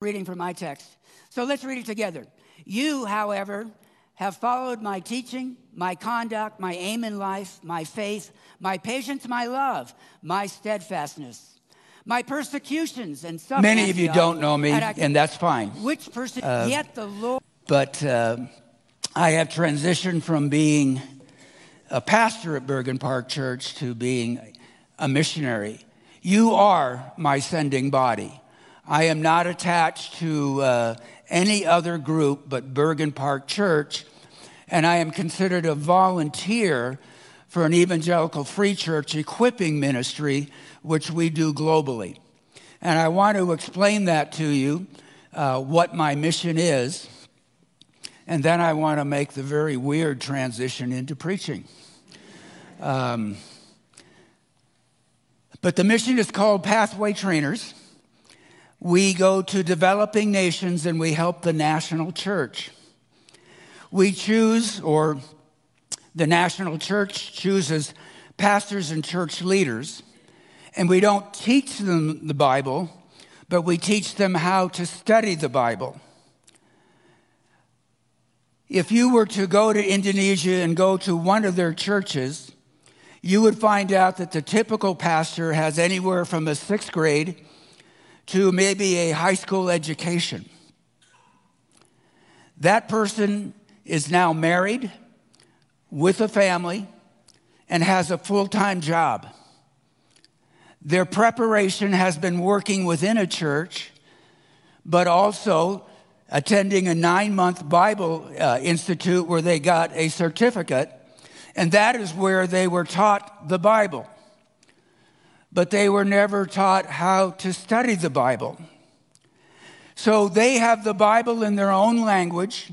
reading from my text. So let's read it together. You, however, have followed my teaching, my conduct, my aim in life, my faith, my patience, my love, my steadfastness, my persecutions and suffering. Many of you don't know me, and that's fine. Which person? Uh, yet the Lord. But uh, I have transitioned from being a pastor at Bergen Park Church to being a missionary. You are my sending body. I am not attached to uh, any other group but Bergen Park Church, and I am considered a volunteer for an evangelical free church equipping ministry, which we do globally. And I want to explain that to you, uh, what my mission is, and then I want to make the very weird transition into preaching. Um, but the mission is called Pathway Trainers we go to developing nations and we help the national church. We choose, or the national church chooses, pastors and church leaders, and we don't teach them the Bible, but we teach them how to study the Bible. If you were to go to Indonesia and go to one of their churches, you would find out that the typical pastor has anywhere from a sixth grade to maybe a high school education. That person is now married with a family and has a full time job. Their preparation has been working within a church, but also attending a nine month Bible uh, Institute where they got a certificate, and that is where they were taught the Bible but they were never taught how to study the Bible. So they have the Bible in their own language,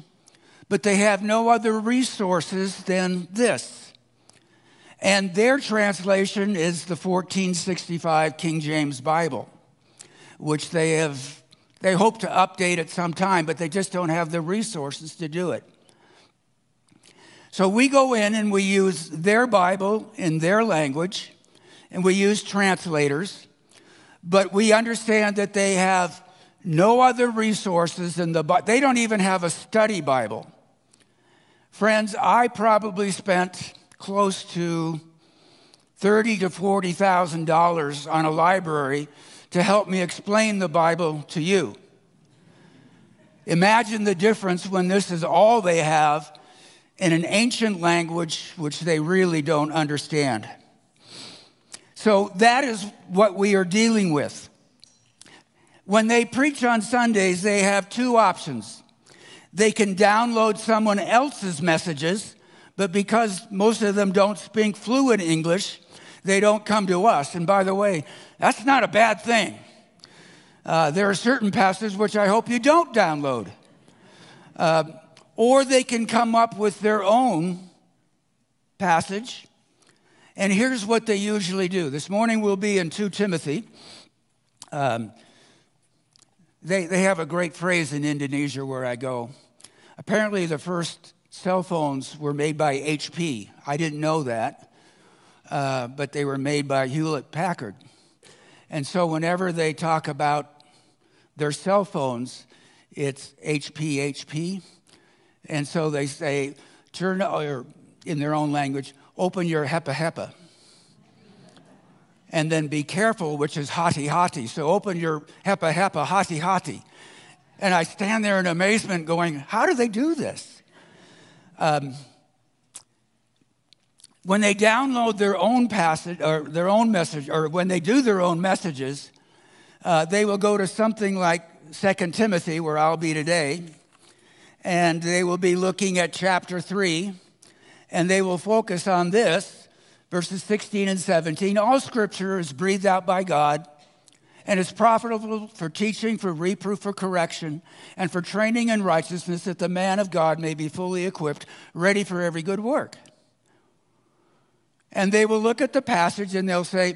but they have no other resources than this. And their translation is the 1465 King James Bible, which they have they hope to update at some time, but they just don't have the resources to do it. So we go in and we use their Bible in their language and we use translators, but we understand that they have no other resources than the Bible. They don't even have a study Bible. Friends, I probably spent close to thirty to forty thousand dollars on a library to help me explain the Bible to you. Imagine the difference when this is all they have in an ancient language which they really don't understand. So that is what we are dealing with. When they preach on Sundays, they have two options. They can download someone else's messages, but because most of them don't speak fluent English, they don't come to us. And by the way, that's not a bad thing. Uh, there are certain pastors which I hope you don't download. Uh, or they can come up with their own passage and here's what they usually do. This morning we'll be in 2 Timothy. Um, they, they have a great phrase in Indonesia where I go. Apparently, the first cell phones were made by HP. I didn't know that, uh, but they were made by Hewlett Packard. And so, whenever they talk about their cell phones, it's HP, HP. And so they say, turn, or in their own language, open your hepa hepa. And then be careful, which is hati hati. So open your hepa hepa, hati hati. And I stand there in amazement going, how do they do this? Um, when they download their own passage or their own message, or when they do their own messages, uh, they will go to something like Second Timothy, where I'll be today, and they will be looking at chapter 3 and they will focus on this verses 16 and 17. All scripture is breathed out by God and is profitable for teaching, for reproof, for correction, and for training in righteousness, that the man of God may be fully equipped, ready for every good work. And they will look at the passage and they'll say,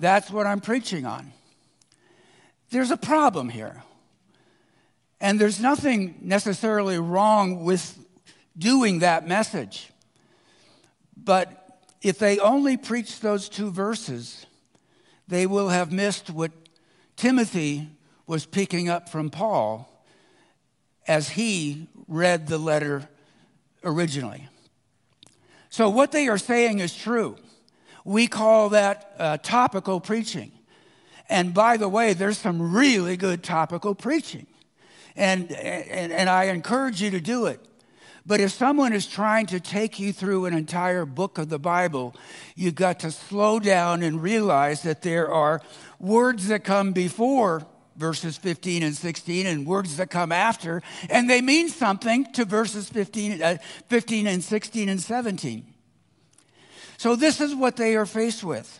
That's what I'm preaching on. There's a problem here. And there's nothing necessarily wrong with doing that message. But if they only preach those two verses, they will have missed what Timothy was picking up from Paul as he read the letter originally. So, what they are saying is true. We call that uh, topical preaching. And by the way, there's some really good topical preaching. And, and, and I encourage you to do it. But if someone is trying to take you through an entire book of the Bible, you've got to slow down and realize that there are words that come before verses 15 and 16 and words that come after, and they mean something to verses 15, uh, 15 and 16 and 17. So this is what they are faced with.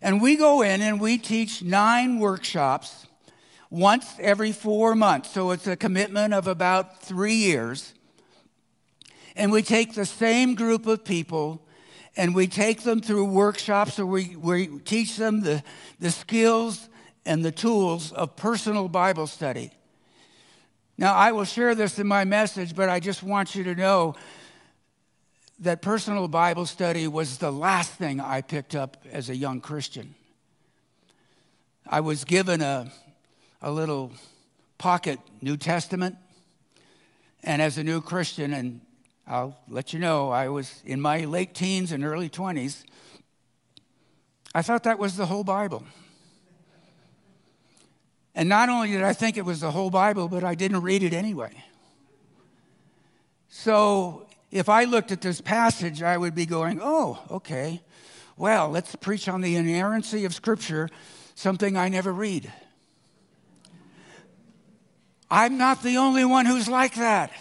And we go in and we teach nine workshops once every four months. So it's a commitment of about three years. And we take the same group of people and we take them through workshops where we, we teach them the, the skills and the tools of personal Bible study. Now, I will share this in my message, but I just want you to know that personal Bible study was the last thing I picked up as a young Christian. I was given a, a little pocket New Testament, and as a new Christian, and I'll let you know, I was in my late teens and early 20s, I thought that was the whole Bible. And not only did I think it was the whole Bible, but I didn't read it anyway. So if I looked at this passage, I would be going, oh, okay, well, let's preach on the inerrancy of Scripture, something I never read. I'm not the only one who's like that.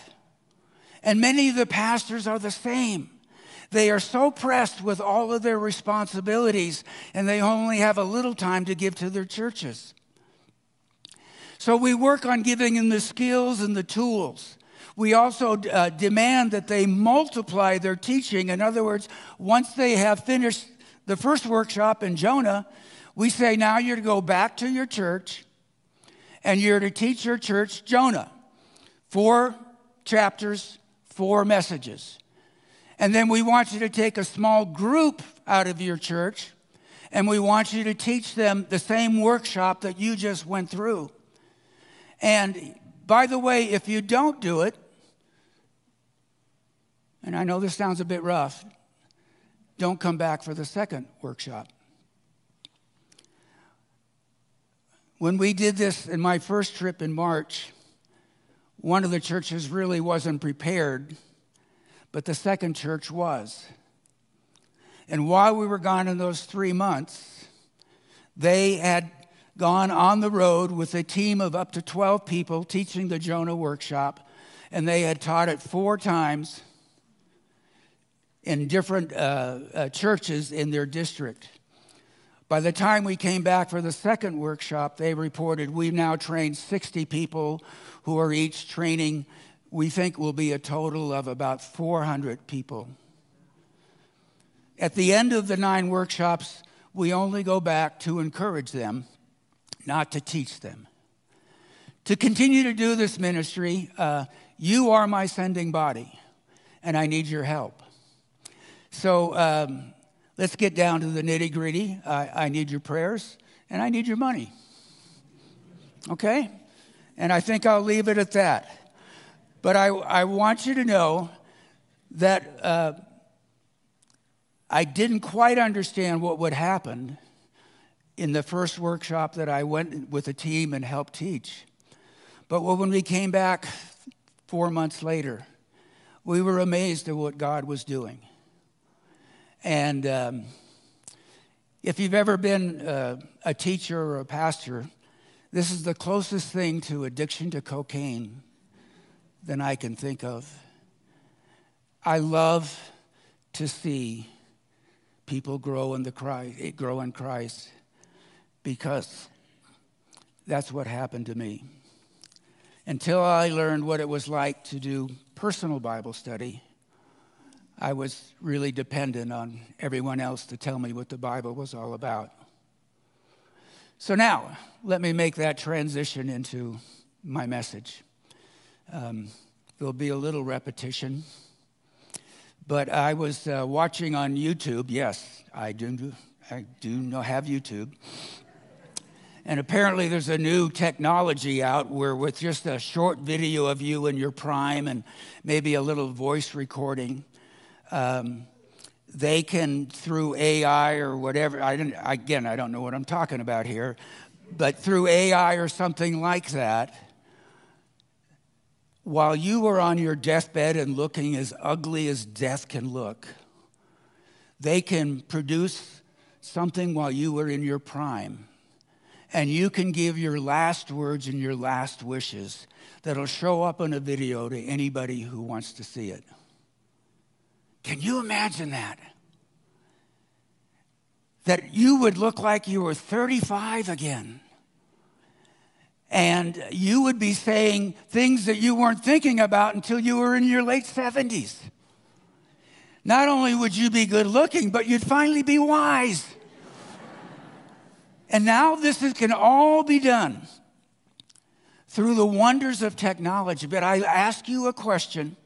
And many of the pastors are the same. They are so pressed with all of their responsibilities, and they only have a little time to give to their churches. So we work on giving them the skills and the tools. We also uh, demand that they multiply their teaching. In other words, once they have finished the first workshop in Jonah, we say, now you're to go back to your church and you're to teach your church Jonah. Four chapters, four messages. And then we want you to take a small group out of your church and we want you to teach them the same workshop that you just went through. And by the way, if you don't do it, and I know this sounds a bit rough, don't come back for the second workshop. When we did this in my first trip in March, one of the churches really wasn't prepared, but the second church was. And while we were gone in those three months, they had gone on the road with a team of up to 12 people teaching the Jonah workshop, and they had taught it four times in different uh, uh, churches in their district. By the time we came back for the second workshop, they reported we've now trained 60 people who are each training, we think will be a total of about 400 people. At the end of the nine workshops, we only go back to encourage them, not to teach them. To continue to do this ministry, uh, you are my sending body, and I need your help. So um, let's get down to the nitty gritty. I, I need your prayers, and I need your money. Okay? And I think I'll leave it at that. But I, I want you to know that uh, I didn't quite understand what would happen in the first workshop that I went with a team and helped teach. But when we came back four months later, we were amazed at what God was doing. And um, if you've ever been uh, a teacher or a pastor, this is the closest thing to addiction to cocaine than I can think of. I love to see people grow in the Christ, grow in Christ because that's what happened to me. Until I learned what it was like to do personal Bible study, I was really dependent on everyone else to tell me what the Bible was all about. So now, let me make that transition into my message. Um, there'll be a little repetition, but I was uh, watching on YouTube. Yes, I do. I do know, have YouTube, And apparently, there's a new technology out where, with just a short video of you in your prime and maybe a little voice recording, um, they can, through AI or whatever, I didn't, again, I don't know what I'm talking about here, but through AI or something like that, while you were on your deathbed and looking as ugly as death can look, they can produce something while you were in your prime and you can give your last words and your last wishes that'll show up on a video to anybody who wants to see it. Can you imagine that? That you would look like you were 35 again. And you would be saying things that you weren't thinking about until you were in your late 70s. Not only would you be good looking, but you'd finally be wise. And now this is, can all be done through the wonders of technology. But I ask you a question.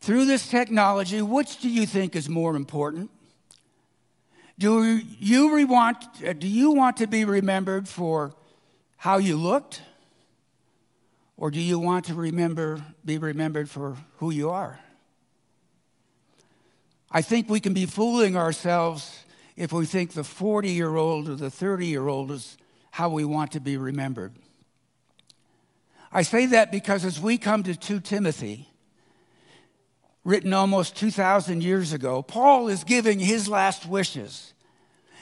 Through this technology, which do you think is more important? Do you, want, uh, do you want to be remembered for how you looked? Or do you want to remember, be remembered for who you are? I think we can be fooling ourselves if we think the 40 year old or the 30 year old is how we want to be remembered. I say that because as we come to 2 Timothy, written almost 2,000 years ago, Paul is giving his last wishes.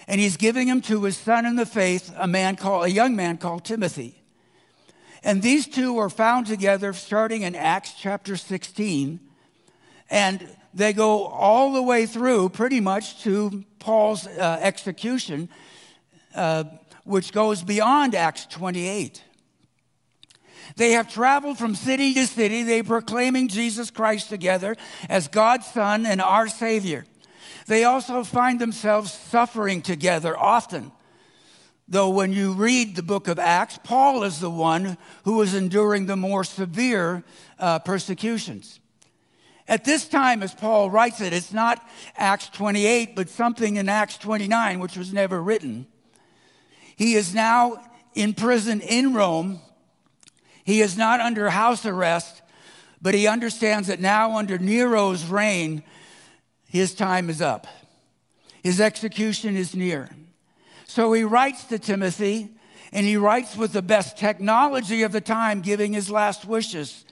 And he's giving them to his son in the faith, a man called, a young man called Timothy. And these two are found together starting in Acts chapter 16. And they go all the way through pretty much to Paul's uh, execution, uh, which goes beyond Acts 28. They have traveled from city to city, they proclaiming Jesus Christ together as God's Son and our Savior. They also find themselves suffering together often. Though when you read the book of Acts, Paul is the one who is enduring the more severe uh, persecutions. At this time, as Paul writes it, it's not Acts 28, but something in Acts 29, which was never written. He is now in prison in Rome. He is not under house arrest, but he understands that now, under Nero's reign, his time is up. His execution is near. So he writes to Timothy, and he writes with the best technology of the time, giving his last wishes.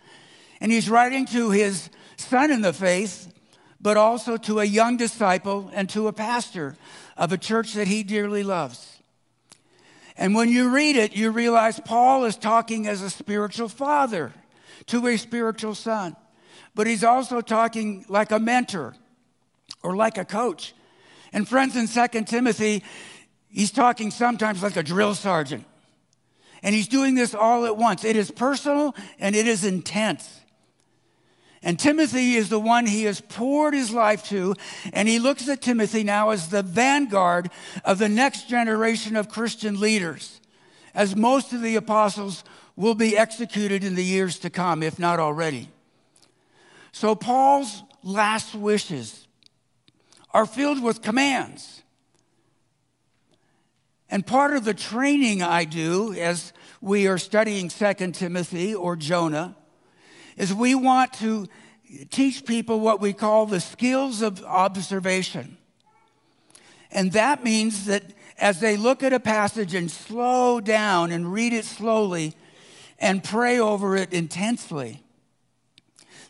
And he's writing to his son in the faith, but also to a young disciple and to a pastor of a church that he dearly loves. And when you read it, you realize Paul is talking as a spiritual father to a spiritual son, but he's also talking like a mentor or like a coach. And friends, in 2 Timothy, he's talking sometimes like a drill sergeant. And he's doing this all at once. It is personal and it is intense. And Timothy is the one he has poured his life to. And he looks at Timothy now as the vanguard of the next generation of Christian leaders, as most of the apostles will be executed in the years to come, if not already. So Paul's last wishes are filled with commands. And part of the training I do as we are studying Second Timothy or Jonah is we want to teach people what we call the skills of observation. And that means that as they look at a passage and slow down and read it slowly and pray over it intensely,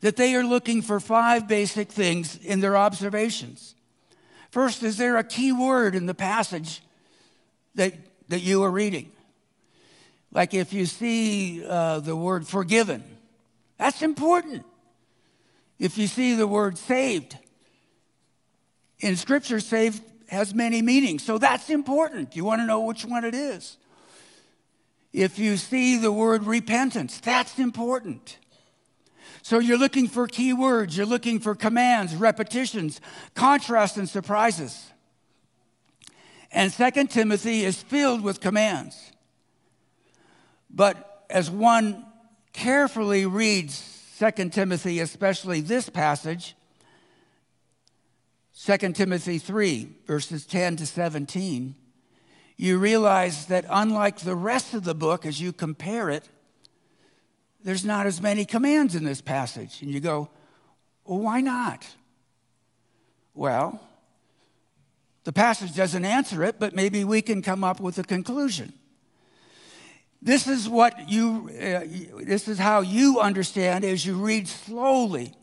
that they are looking for five basic things in their observations. First, is there a key word in the passage that, that you are reading? Like if you see uh, the word forgiven, that's important. If you see the word saved, in Scripture, saved has many meanings. So that's important. You want to know which one it is. If you see the word repentance, that's important. So you're looking for key words, you're looking for commands, repetitions, contrasts, and surprises. And Second Timothy is filled with commands. But as one carefully reads 2 Timothy, especially this passage, 2 Timothy 3, verses 10 to 17, you realize that unlike the rest of the book, as you compare it, there's not as many commands in this passage. And you go, well, why not? Well, the passage doesn't answer it, but maybe we can come up with a conclusion. This is what you, uh, this is how you understand as you read slowly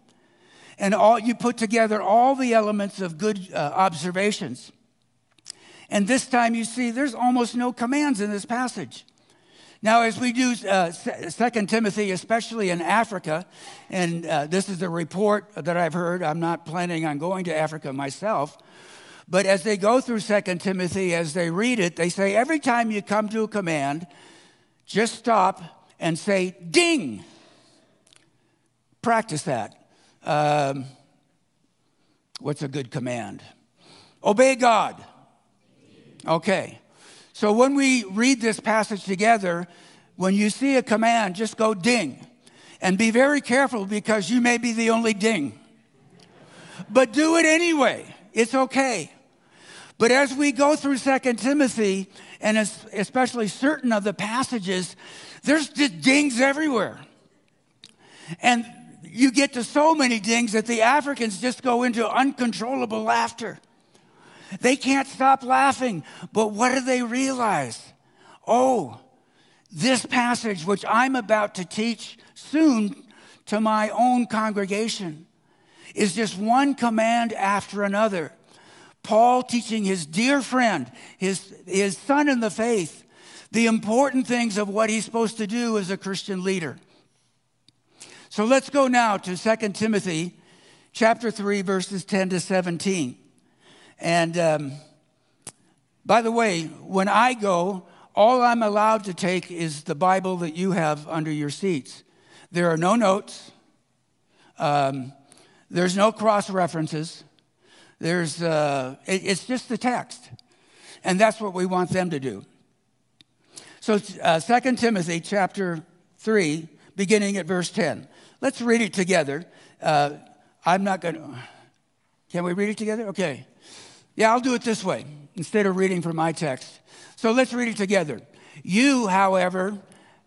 and all, you put together all the elements of good uh, observations. And this time you see there's almost no commands in this passage. Now, as we do uh, 2 Timothy, especially in Africa, and uh, this is a report that I've heard, I'm not planning on going to Africa myself, but as they go through 2 Timothy, as they read it, they say every time you come to a command, just stop and say, ding. Practice that. Um, what's a good command? Obey God. Okay. So when we read this passage together, when you see a command, just go ding. And be very careful because you may be the only ding. But do it anyway. It's okay. But as we go through Second Timothy, and especially certain of the passages, there's just dings everywhere. And you get to so many dings that the Africans just go into uncontrollable laughter. They can't stop laughing. But what do they realize? Oh, this passage, which I'm about to teach soon to my own congregation, is just one command after another. Paul teaching his dear friend, his, his son in the faith, the important things of what he's supposed to do as a Christian leader. So let's go now to 2 Timothy chapter 3, verses 10 to 17. And um, by the way, when I go, all I'm allowed to take is the Bible that you have under your seats. There are no notes. Um, there's no cross references. There's, uh, it, it's just the text. And that's what we want them to do. So, uh, 2 Timothy chapter 3, beginning at verse 10. Let's read it together. Uh, I'm not going to. Can we read it together? Okay. Yeah, I'll do it this way instead of reading from my text. So let's read it together. You, however,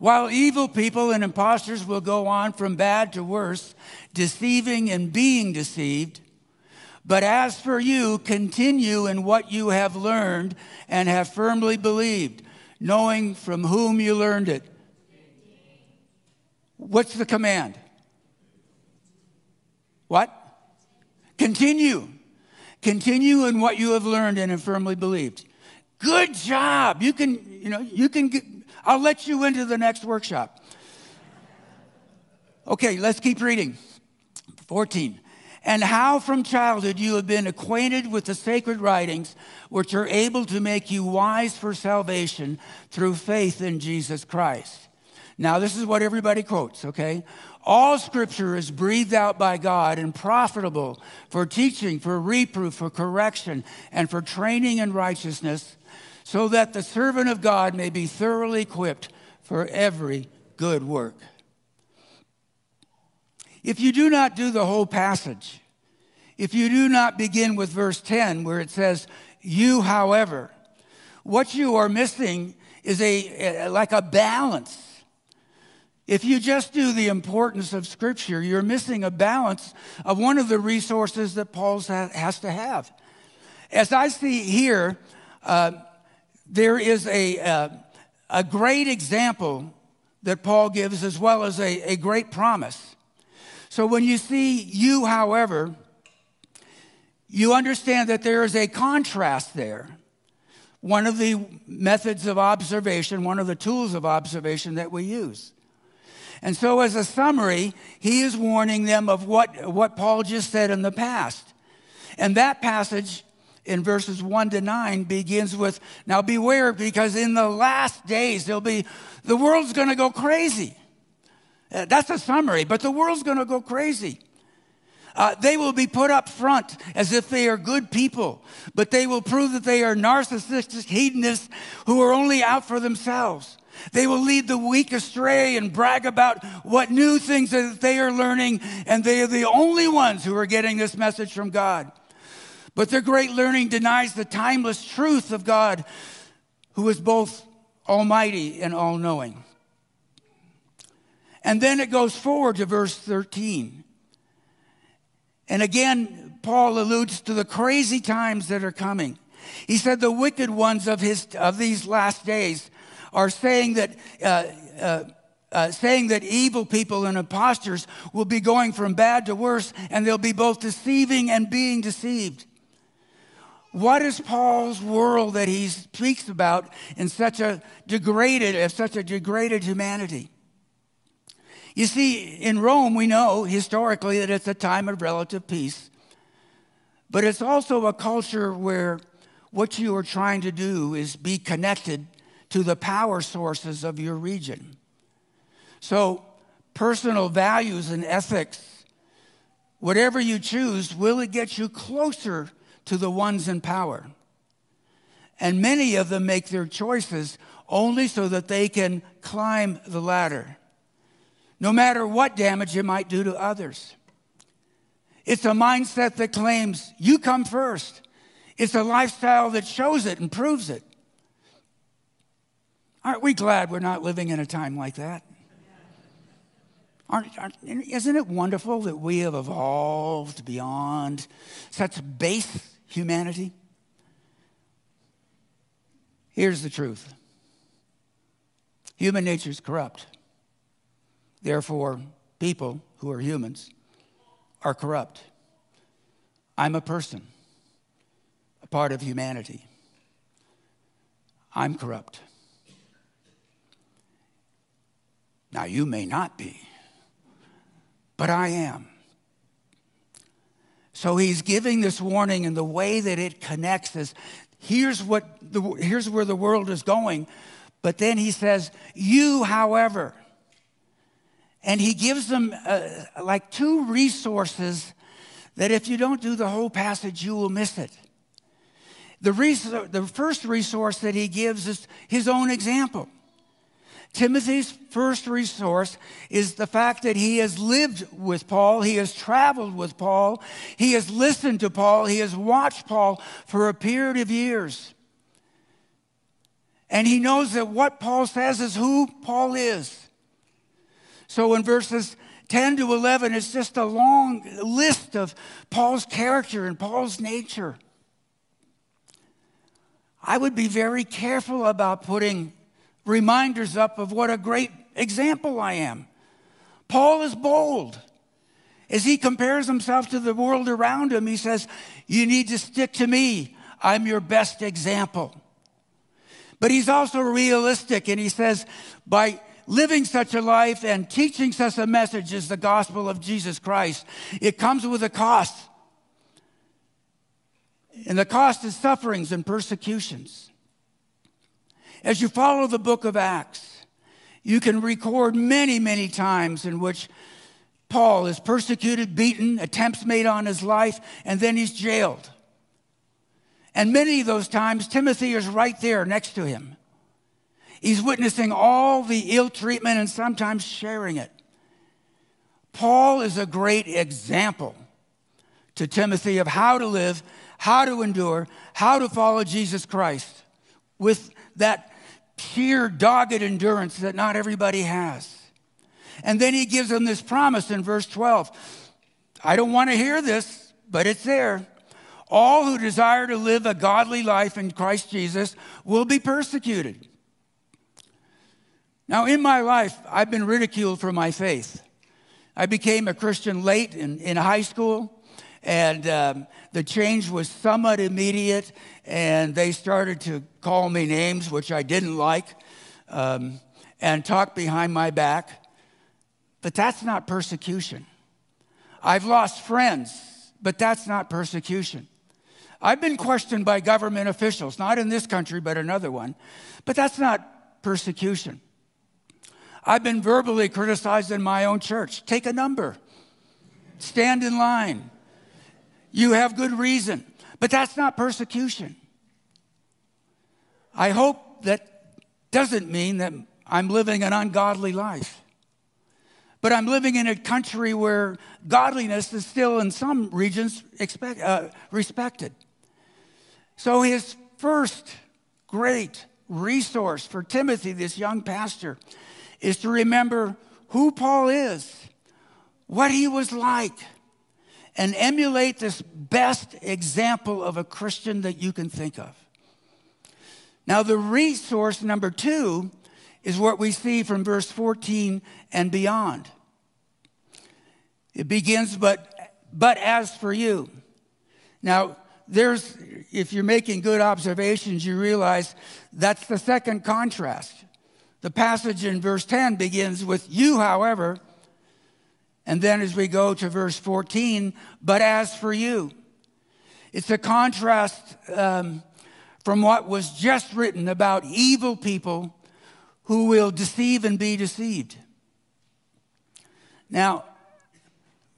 While evil people and impostors will go on from bad to worse, deceiving and being deceived. But as for you, continue in what you have learned and have firmly believed, knowing from whom you learned it. What's the command? What? Continue. Continue in what you have learned and have firmly believed. Good job. You can, you know, you can get, I'll let you into the next workshop. Okay, let's keep reading. 14. And how from childhood you have been acquainted with the sacred writings, which are able to make you wise for salvation through faith in Jesus Christ. Now, this is what everybody quotes, okay? All scripture is breathed out by God and profitable for teaching, for reproof, for correction, and for training in righteousness, so that the servant of God may be thoroughly equipped for every good work. If you do not do the whole passage, if you do not begin with verse 10, where it says, You, however, what you are missing is a, like a balance if you just do the importance of Scripture, you're missing a balance of one of the resources that Paul has to have. As I see here, uh, there is a, uh, a great example that Paul gives as well as a, a great promise. So when you see you, however, you understand that there is a contrast there. One of the methods of observation, one of the tools of observation that we use. And so, as a summary, he is warning them of what, what Paul just said in the past. And that passage in verses 1 to 9 begins with Now beware, because in the last days there'll be, the world's going to go crazy. Uh, that's a summary, but the world's going to go crazy. Uh, they will be put up front as if they are good people, but they will prove that they are narcissistic hedonists who are only out for themselves. They will lead the weak astray and brag about what new things that they are learning, and they are the only ones who are getting this message from God. But their great learning denies the timeless truth of God, who is both almighty and all knowing. And then it goes forward to verse 13. And again, Paul alludes to the crazy times that are coming. He said the wicked ones of, his, of these last days are saying that, uh, uh, uh, saying that evil people and impostors will be going from bad to worse, and they'll be both deceiving and being deceived. What is Paul's world that he speaks about in such a degraded, of such a degraded humanity? You see, in Rome, we know historically that it's a time of relative peace, but it's also a culture where what you are trying to do is be connected to the power sources of your region. So, personal values and ethics, whatever you choose, will it get you closer to the ones in power? And many of them make their choices only so that they can climb the ladder, no matter what damage it might do to others. It's a mindset that claims you come first. It's a lifestyle that shows it and proves it. Aren't we glad we're not living in a time like that? Aren't, aren't, isn't it wonderful that we have evolved beyond such base humanity? Here's the truth human nature is corrupt. Therefore, people who are humans are corrupt. I'm a person, a part of humanity. I'm corrupt. Now, you may not be, but I am. So he's giving this warning, and the way that it connects is here's, what the, here's where the world is going. But then he says, You, however, and he gives them uh, like two resources that if you don't do the whole passage, you will miss it. The, res- the first resource that he gives is his own example. Timothy's first resource is the fact that he has lived with Paul, he has traveled with Paul, he has listened to Paul, he has watched Paul for a period of years. And he knows that what Paul says is who Paul is. So in verses 10 to 11, it's just a long list of Paul's character and Paul's nature. I would be very careful about putting reminders up of what a great example I am. Paul is bold. As he compares himself to the world around him, he says, You need to stick to me. I'm your best example. But he's also realistic, and he says, By living such a life and teaching such a message as the gospel of Jesus Christ, it comes with a cost. And the cost is sufferings and persecutions. As you follow the book of Acts, you can record many, many times in which Paul is persecuted, beaten, attempts made on his life, and then he's jailed. And many of those times, Timothy is right there next to him. He's witnessing all the ill treatment and sometimes sharing it. Paul is a great example to Timothy of how to live, how to endure, how to follow Jesus Christ with that sheer dogged endurance that not everybody has. And then he gives them this promise in verse 12. I don't want to hear this, but it's there. All who desire to live a godly life in Christ Jesus will be persecuted. Now, in my life, I've been ridiculed for my faith. I became a Christian late in, in high school, and um, the change was somewhat immediate, and they started to call me names which I didn't like um, and talk behind my back. But that's not persecution. I've lost friends, but that's not persecution. I've been questioned by government officials, not in this country, but another one. But that's not persecution. I've been verbally criticized in my own church. Take a number, stand in line. You have good reason, but that's not persecution. I hope that doesn't mean that I'm living an ungodly life. But I'm living in a country where godliness is still, in some regions, expect, uh, respected. So, his first great resource for Timothy, this young pastor, is to remember who Paul is, what he was like, and emulate this best example of a Christian that you can think of. Now, the resource number two is what we see from verse 14 and beyond. It begins, but, but as for you. Now, there's, if you're making good observations, you realize that's the second contrast. The passage in verse 10 begins with you, however, and then as we go to verse 14, but as for you. It's a contrast um, from what was just written about evil people who will deceive and be deceived. Now,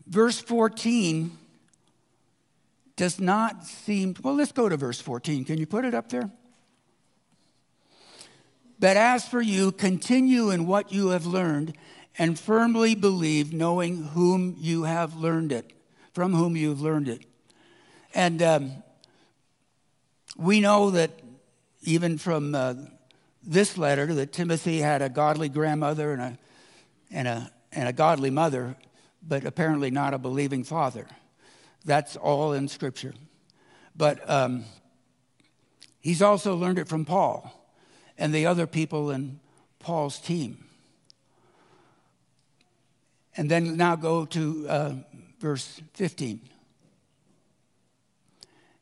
verse 14 does not seem, well, let's go to verse 14. Can you put it up there? But as for you, continue in what you have learned and firmly believe, knowing whom you have learned it, from whom you've learned it. And um, we know that even from uh, this letter that Timothy had a godly grandmother and a, and, a, and a godly mother, but apparently not a believing father. That's all in Scripture. But um, he's also learned it from Paul and the other people in Paul's team. And then now go to uh, verse 15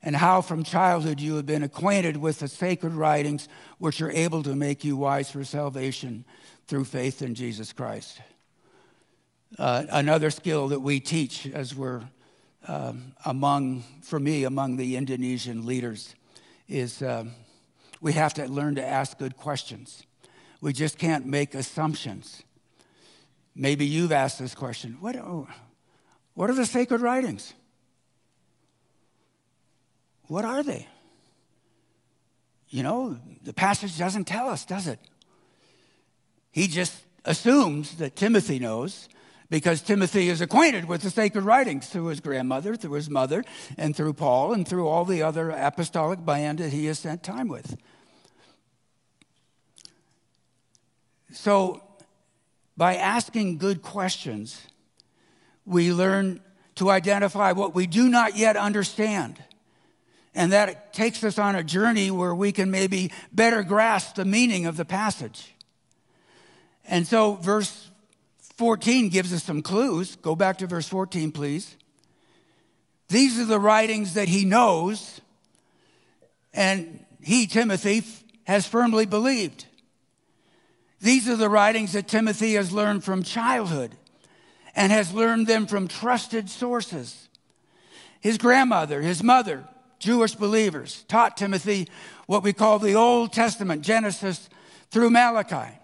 and how from childhood you have been acquainted with the sacred writings which are able to make you wise for salvation through faith in Jesus Christ. Uh, another skill that we teach as we're um, among, for me, among the Indonesian leaders is um, we have to learn to ask good questions. We just can't make assumptions. Maybe you've asked this question what, oh, what are the sacred writings? What are they? You know, the passage doesn't tell us, does it? He just assumes that Timothy knows because Timothy is acquainted with the sacred writings through his grandmother, through his mother, and through Paul, and through all the other apostolic band that he has spent time with. So, by asking good questions, we learn to identify what we do not yet understand and that takes us on a journey where we can maybe better grasp the meaning of the passage. And so, verse 14 gives us some clues. Go back to verse 14, please. These are the writings that he knows, and he, Timothy, has firmly believed. These are the writings that Timothy has learned from childhood and has learned them from trusted sources. His grandmother, his mother, Jewish believers, taught Timothy what we call the Old Testament, Genesis through Malachi.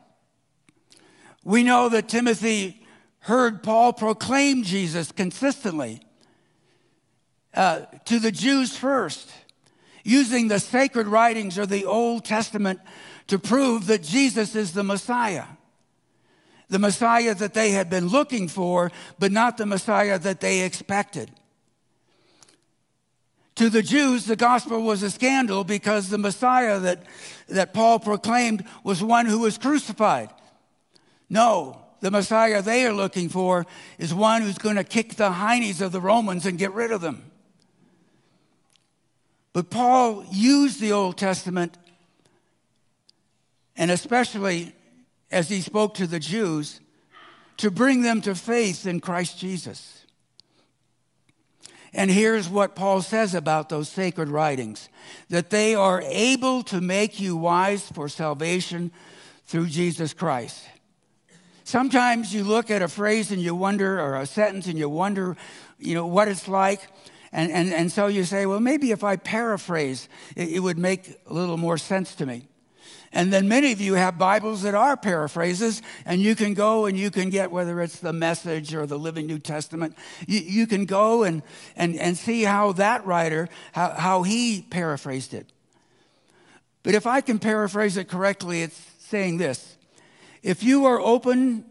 We know that Timothy heard Paul proclaim Jesus consistently uh, to the Jews first, using the sacred writings or the Old Testament to prove that Jesus is the Messiah. The Messiah that they had been looking for, but not the Messiah that they expected. To the Jews, the gospel was a scandal because the Messiah that, that Paul proclaimed was one who was crucified. No, the Messiah they are looking for is one who's going to kick the heinies of the Romans and get rid of them. But Paul used the Old Testament, and especially as he spoke to the Jews, to bring them to faith in Christ Jesus. And here's what Paul says about those sacred writings that they are able to make you wise for salvation through Jesus Christ. Sometimes you look at a phrase and you wonder, or a sentence and you wonder, you know, what it's like. And, and, and so you say, well, maybe if I paraphrase, it, it would make a little more sense to me. And then many of you have Bibles that are paraphrases, and you can go and you can get, whether it's the Message or the Living New Testament, you, you can go and, and, and see how that writer, how, how he paraphrased it. But if I can paraphrase it correctly, it's saying this If you are open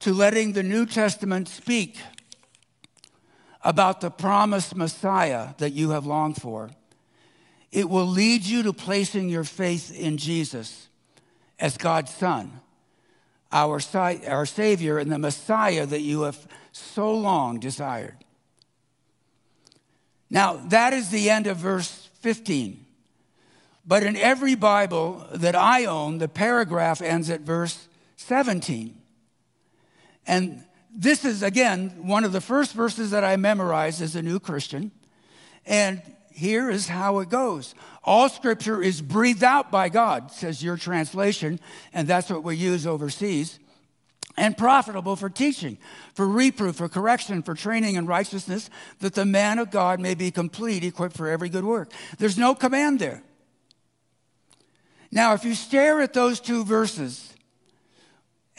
to letting the New Testament speak about the promised Messiah that you have longed for, it will lead you to placing your faith in Jesus as God's Son, our, our Savior, and the Messiah that you have so long desired. Now, that is the end of verse 15. But in every Bible that I own, the paragraph ends at verse 17. And this is, again, one of the first verses that I memorized as a new Christian. And here is how it goes. All scripture is breathed out by God, says your translation, and that's what we use overseas, and profitable for teaching, for reproof, for correction, for training in righteousness, that the man of God may be complete, equipped for every good work. There's no command there. Now, if you stare at those two verses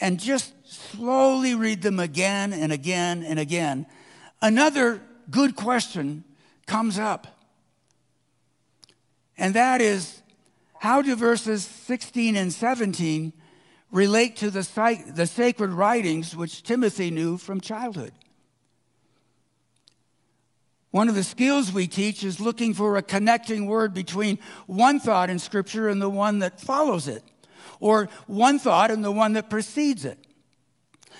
and just slowly read them again and again and again, another good question comes up. And that is how do verses 16 and 17 relate to the, the sacred writings which Timothy knew from childhood? One of the skills we teach is looking for a connecting word between one thought in Scripture and the one that follows it, or one thought and the one that precedes it.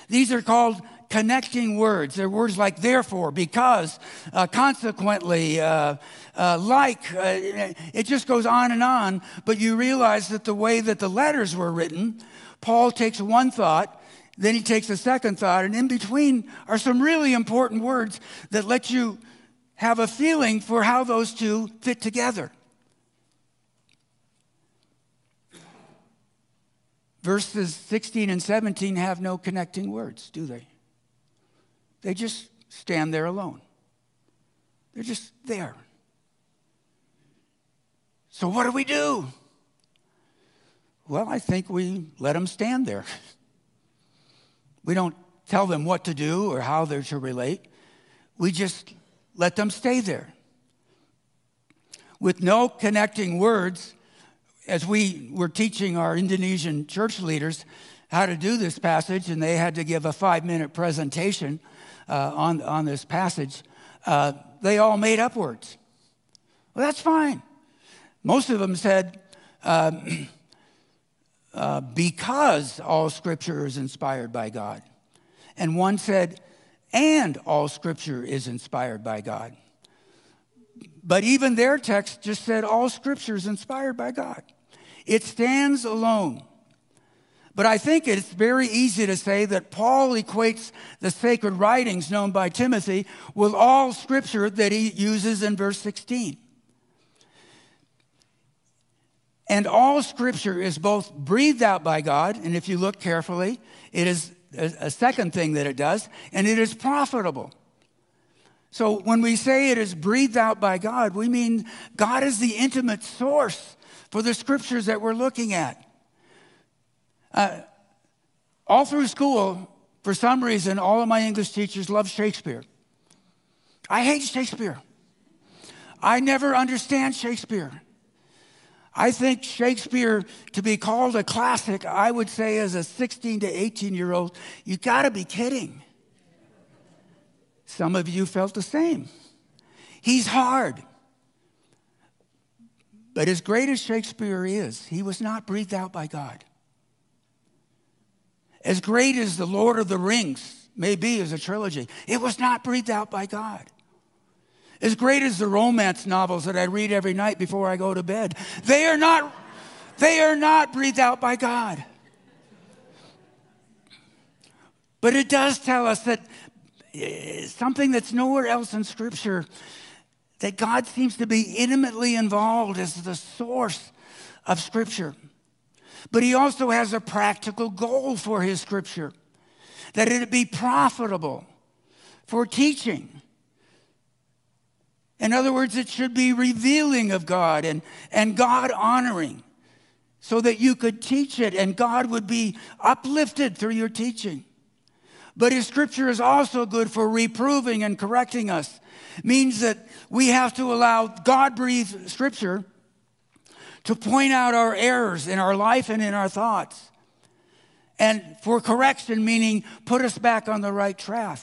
These are called connecting words. They're words like therefore, because, uh, consequently, uh, uh, like. Uh, it just goes on and on. But you realize that the way that the letters were written, Paul takes one thought, then he takes a second thought, and in between are some really important words that let you have a feeling for how those two fit together. Verses 16 and 17 have no connecting words, do they? They just stand there alone. They're just there. So, what do we do? Well, I think we let them stand there. We don't tell them what to do or how they're to relate. We just let them stay there. With no connecting words, as we were teaching our Indonesian church leaders how to do this passage, and they had to give a five minute presentation uh, on, on this passage, uh, they all made up words. Well, that's fine. Most of them said, um, uh, because all scripture is inspired by God. And one said, and all scripture is inspired by God. But even their text just said all scripture is inspired by God. It stands alone. But I think it's very easy to say that Paul equates the sacred writings known by Timothy with all scripture that he uses in verse 16. And all scripture is both breathed out by God, and if you look carefully, it is a second thing that it does, and it is profitable. So when we say it is breathed out by God, we mean God is the intimate source for the scriptures that we're looking at. Uh, all through school, for some reason, all of my English teachers love Shakespeare. I hate Shakespeare. I never understand Shakespeare. I think Shakespeare, to be called a classic, I would say as a 16 to 18 year old, you gotta be kidding. Some of you felt the same. He's hard. But as great as Shakespeare is, he was not breathed out by God. As great as The Lord of the Rings may be as a trilogy, it was not breathed out by God. As great as the romance novels that I read every night before I go to bed, they are not, they are not breathed out by God. But it does tell us that eh, something that's nowhere else in Scripture that God seems to be intimately involved as the source of Scripture. But He also has a practical goal for His Scripture that it be profitable for teaching In other words, it should be revealing of God and, and God honoring so that you could teach it and God would be uplifted through your teaching. But his scripture is also good for reproving and correcting us. Means that we have to allow God breathed scripture to point out our errors in our life and in our thoughts. And for correction, meaning put us back on the right track.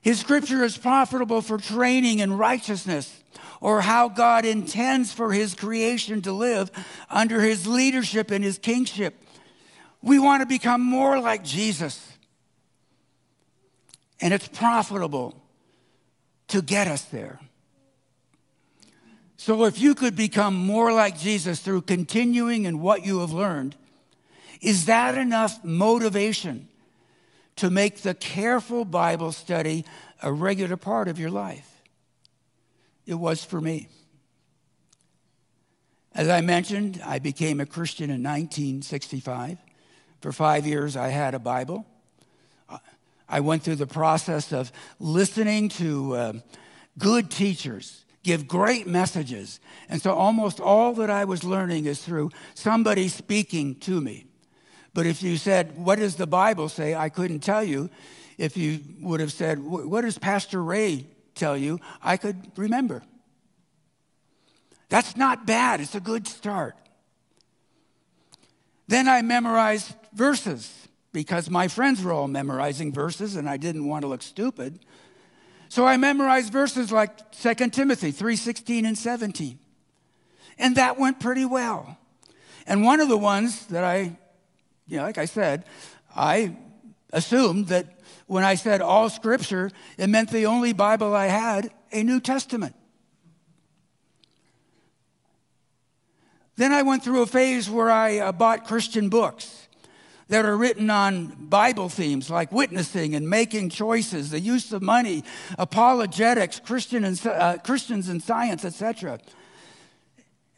His scripture is profitable for training in righteousness or how God intends for his creation to live under his leadership and his kingship. We want to become more like Jesus. And it's profitable to get us there. So, if you could become more like Jesus through continuing in what you have learned, is that enough motivation to make the careful Bible study a regular part of your life? It was for me. As I mentioned, I became a Christian in 1965. For five years, I had a Bible. I went through the process of listening to uh, good teachers give great messages. And so almost all that I was learning is through somebody speaking to me. But if you said, What does the Bible say? I couldn't tell you. If you would have said, What does Pastor Ray tell you? I could remember. That's not bad, it's a good start. Then I memorized verses because my friends were all memorizing verses and I didn't want to look stupid. So I memorized verses like 2 Timothy 3:16 and 17. And that went pretty well. And one of the ones that I, you know, like I said, I assumed that when I said all scripture, it meant the only Bible I had, a New Testament. Then I went through a phase where I uh, bought Christian books that are written on Bible themes like witnessing and making choices, the use of money, apologetics, Christian and, uh, Christians and science, etc.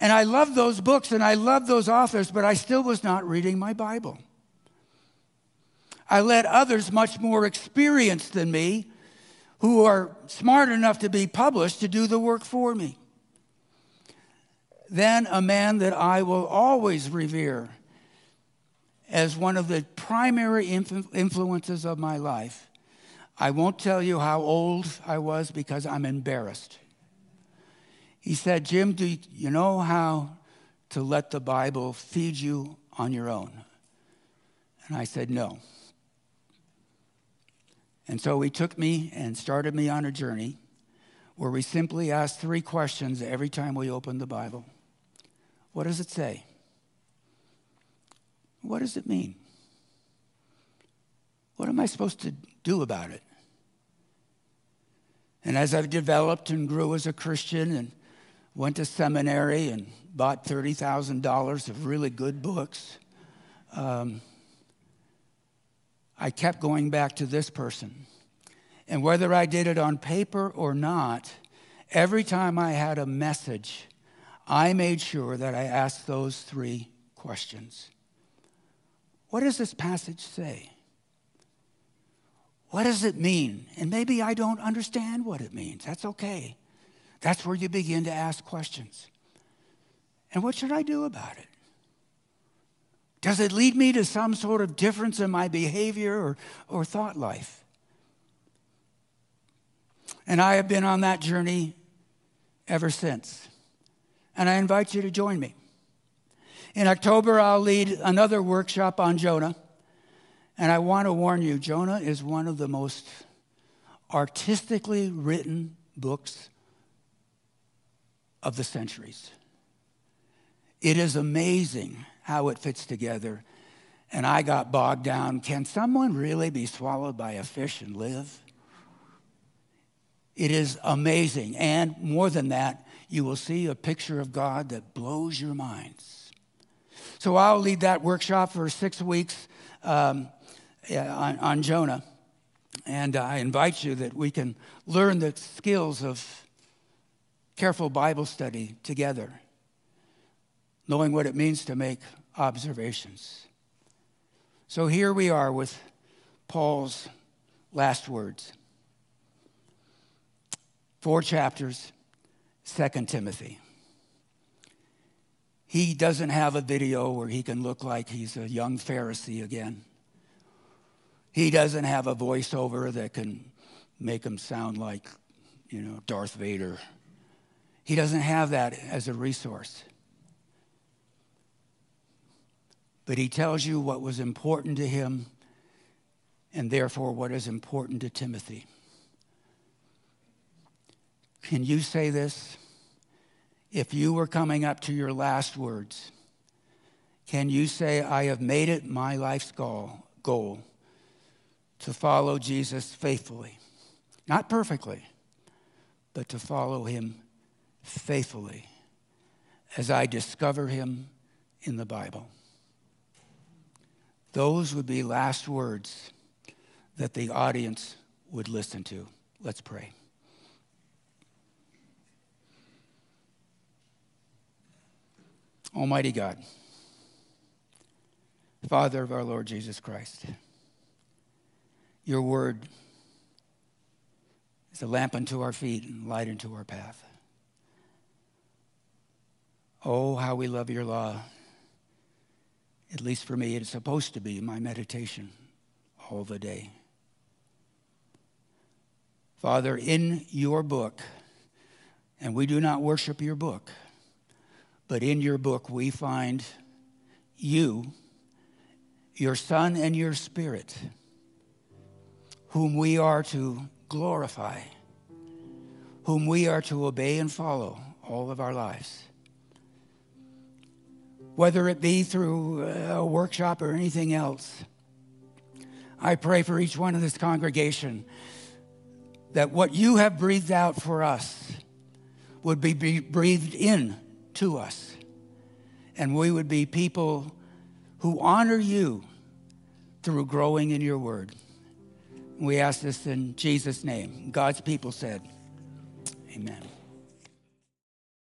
And I love those books and I love those authors, but I still was not reading my Bible. I let others much more experienced than me, who are smart enough to be published, to do the work for me then a man that I will always revere as one of the primary influences of my life. I won't tell you how old I was because I'm embarrassed. He said, Jim, do you know how to let the Bible feed you on your own? And I said, no. And so he took me and started me on a journey where we simply asked three questions every time we opened the Bible. What does it say? What does it mean? What am I supposed to do about it? And as I've developed and grew as a Christian and went to seminary and bought $30,000 of really good books, um, I kept going back to this person. And whether I did it on paper or not, every time I had a message I made sure that I asked those three questions. What does this passage say? What does it mean? And maybe I don't understand what it means. That's okay. That's where you begin to ask questions. And what should I do about it? Does it lead me to some sort of difference in my behavior or, or thought life? And I have been on that journey ever since and I invite you to join me. In October, I'll lead another workshop on Jonah. And I want to warn you, Jonah is one of the most artistically written books of the centuries. It is amazing how it fits together. And I got bogged down. Can someone really be swallowed by a fish and live? It is amazing. And more than that, you will see a picture of God that blows your minds. So I'll lead that workshop for six weeks um, on, on Jonah. And I invite you that we can learn the skills of careful Bible study together, knowing what it means to make observations. So here we are with Paul's last words. four chapters, Second Timothy. He doesn't have a video where he can look like he's a young Pharisee again. He doesn't have a voiceover that can make him sound like, you know, Darth Vader. He doesn't have that as a resource. But he tells you what was important to him and therefore what is important to Timothy. Can you say this? If you were coming up to your last words, can you say, I have made it my life's goal, goal to follow Jesus faithfully? Not perfectly, but to follow him faithfully as I discover him in the Bible. Those would be last words that the audience would listen to. Let's pray. Almighty God, Father of our Lord Jesus Christ, your word is a lamp unto our feet and light unto our path. Oh, how we love your law. At least for me, it's supposed to be my meditation all the day. Father, in your book, and we do not worship your book, but in your book we find you, your Son, and your Spirit, whom we are to glorify, whom we are to obey and follow all of our lives. Whether it be through uh, a workshop or anything else, I pray for each one of this congregation that what you have breathed out for us would be breathed in to us. And we would be people who honor you through growing in your word. We ask this in Jesus' name. God's people said, Amen.